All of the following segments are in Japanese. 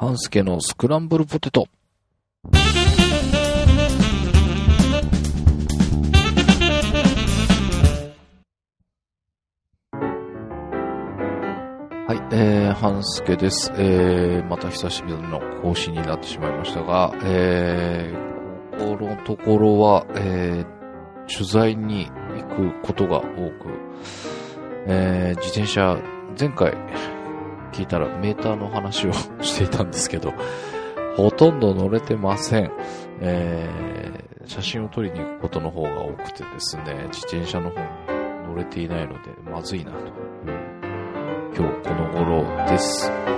半助のスクランブルポテト。はい、えー、半助です。えー、また久しぶりの更新になってしまいましたが、えー、ここのところは、えー、取材に行くことが多く、えー、自転車、前回聞いたらメーターの話をしていたんですけど、ほとんど乗れてません。えー、写真を撮りに行くことの方が多くてですね、自転車の方に乗れていないので、まずいなという、今日この頃です。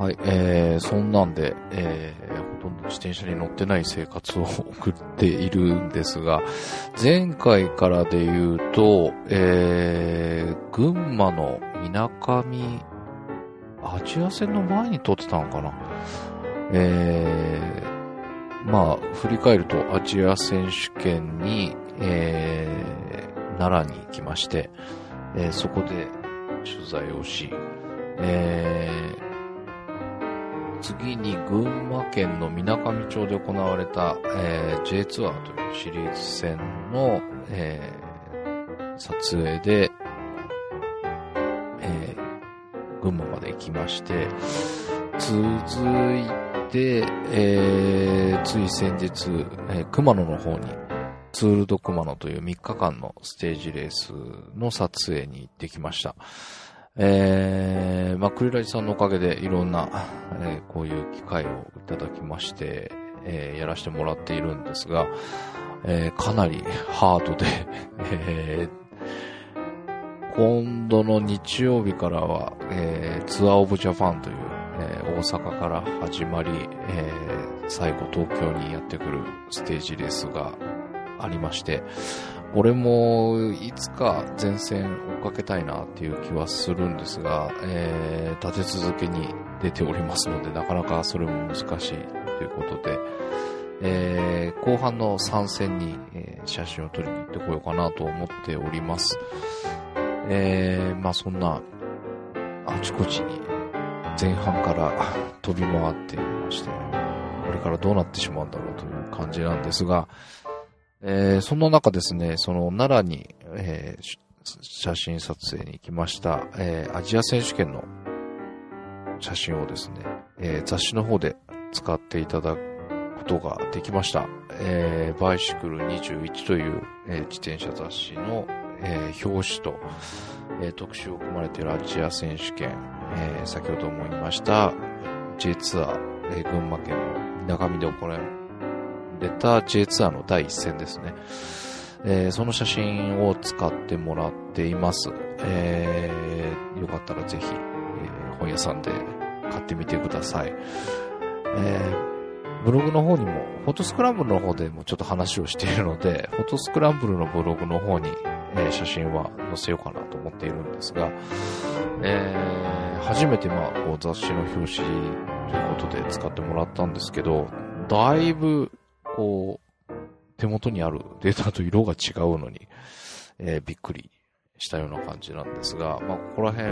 はい、えー、そんなんで、えー、ほとんど自転車に乗ってない生活を送っているんですが、前回からで言うと、えー、群馬の水上、アジア戦の前に撮ってたのかな。えー、まあ、振り返るとアジア選手権に、えー、奈良に行きまして、えーそこで取材をし、えー次に群馬県の水上町で行われた、えー J ツアーというシリーズ戦の、えー撮影で、えー群馬まで行きまして、続いて、えーつい先日、えー熊野の方に、ツールド熊野という3日間のステージレースの撮影に行ってきました。えー、まあ、クリラジさんのおかげでいろんな、えーこういう機会をいただきまして、えーやらせてもらっているんですが、えーかなりハードで、えー今度の日曜日からは、えーツアーオブジャパンという、えー大阪から始まり、えー最後東京にやってくるステージレースがありまして、俺もいつか前線追っかけたいなっていう気はするんですが、えー立て続けに出ておりますので、なかなかそれも難しいということで、えー後半の参戦に、えー写真を撮りに行ってこようかなと思っております。えーまあそんな、あちこちに前半から 飛び回っていまして、これからどうなってしまうんだろうという感じなんですが、えーその中ですね、その奈良に、えー写真撮影に行きました、えーアジア選手権の写真をですね、え雑誌の方で使っていただくことができました。えバイシクル21という、え自転車雑誌の、え表紙と、え特集を組まれているアジア選手権、え先ほども言いました J ツアー、え群馬県の水上で行われた J ツアーの第一戦ですね。えーその写真を使ってもらっています。えーよかったらぜひ、えー本屋さんで買ってみてください。えブログの方にも、フォトスクランブルの方でもちょっと話をしているので、フォトスクランブルのブログの方に、え写真は載せようかなと思っているんですが、え初めてまあ雑誌の表紙ということで使ってもらったんですけど、だいぶこう、手元にあるデータと色が違うのに、えーびっくりしたような感じなんですが、まあ、ここら辺、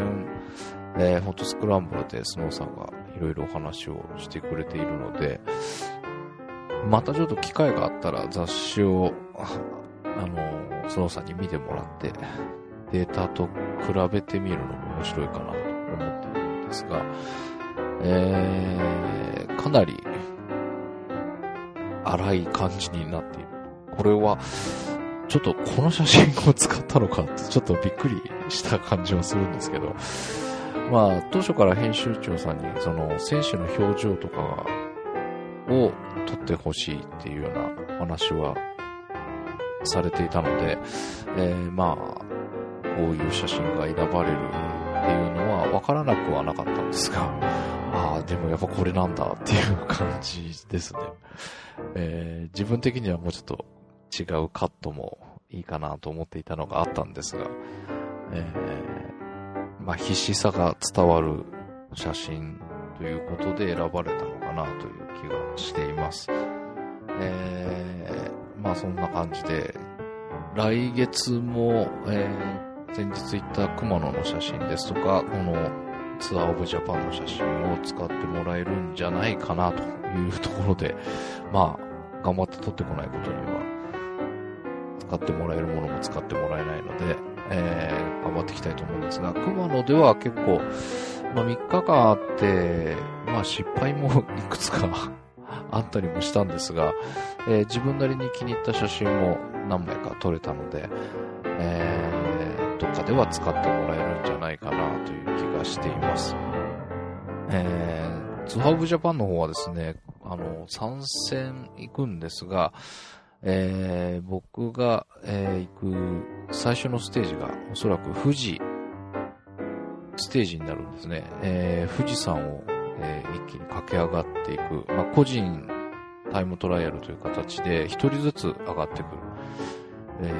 えーフォトスクランブルでスノーさんがいろいろお話をしてくれているので、またちょっと機会があったら雑誌を、ああの、スノーさんに見てもらって、データと比べてみるのも面白いかなと思っているんですが、えー、かなり荒い感じになっている。これは、ちょっとこの写真を使ったのかってちょっとびっくりした感じはするんですけど、まあ、当初から編集長さんに、その、選手の表情とかを撮ってほしいっていうような話はされていたので、えーまあ、こういう写真が選ばれるっていうのは分からなくはなかったんですが、ああ、でもやっぱこれなんだっていう感じですね。えー、自分的にはもうちょっと違うカットもいいかなと思っていたのがあったんですが、えー、まあ必死さが伝わる写真ということで選ばれたのかなという気がしています。えー、まあそんな感じで、来月も、えー、先日行った熊野の写真ですとか、このツアーオブジャパンの写真を使ってもらえるんじゃないかなというところで、まあ、頑張って撮ってこないことには、使ってもらえるものも使ってもらえないので、えー、頑張っていきたいと思うんですが、熊野では結構、まあ3日間あって、まあ失敗もいくつかあったりもしたんですが、えー、自分なりに気に入った写真も何枚か撮れたので、えー、どっかでは使ってもらえるんじゃないかなという気がしています。えー、ツハブジャパンの方はですね、あの、参戦行くんですが、えー、僕が、えー、行く最初のステージがおそらく富士ステージになるんですね。えー、富士山を、えー、一気に駆け上がっていく、まあ、個人タイムトライアルという形で一人ずつ上がってくる、え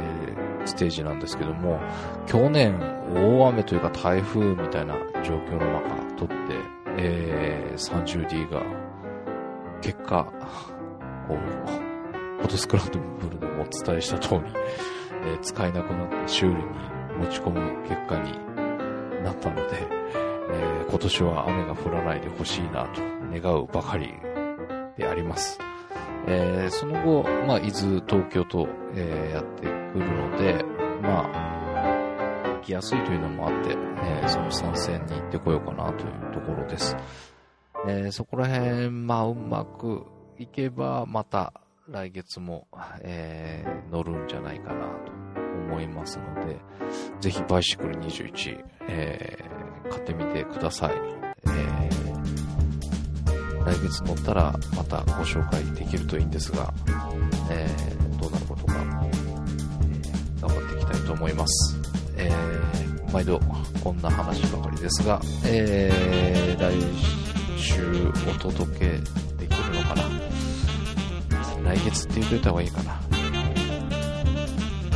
ー、ステージなんですけども、去年大雨というか台風みたいな状況の中撮って、えー、30D が結果、こう、フォトスクランブルでもお伝えした通り、えー、使えなくなって修理に持ち込む結果になったので、えー、今年は雨が降らないでほしいなと願うばかりであります。えー、その後、まあ、伊豆、東京と、えー、やってくるので、まあ、きやすいというのもあって、えー、その参戦に行ってこようかなというところです。えー、そこら辺、まあ、うまくいけば、また来月も、えー、乗るんじゃないかなと思いますので、ぜひバイシクル21、えー、買ってみてください。えー、来月乗ったらまたご紹介できるといいんですが、えー、どうなることか、えー、頑張っていきたいと思います。えー、毎度こんな話ばかりですが、えー、来週お届けできるのかな？来月って言っといた方がいいかな。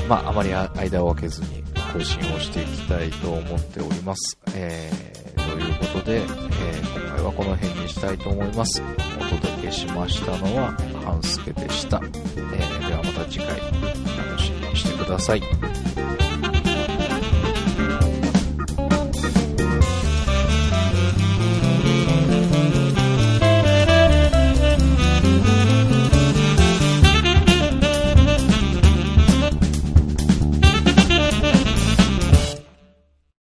まあ、あまり間を空けずに更新をしていきたいと思っております。えー、ということで、えー、今回はこの辺にしたいと思います。お届けしましたのは、半助でした。えー、ではまた次回、楽しみにしてください。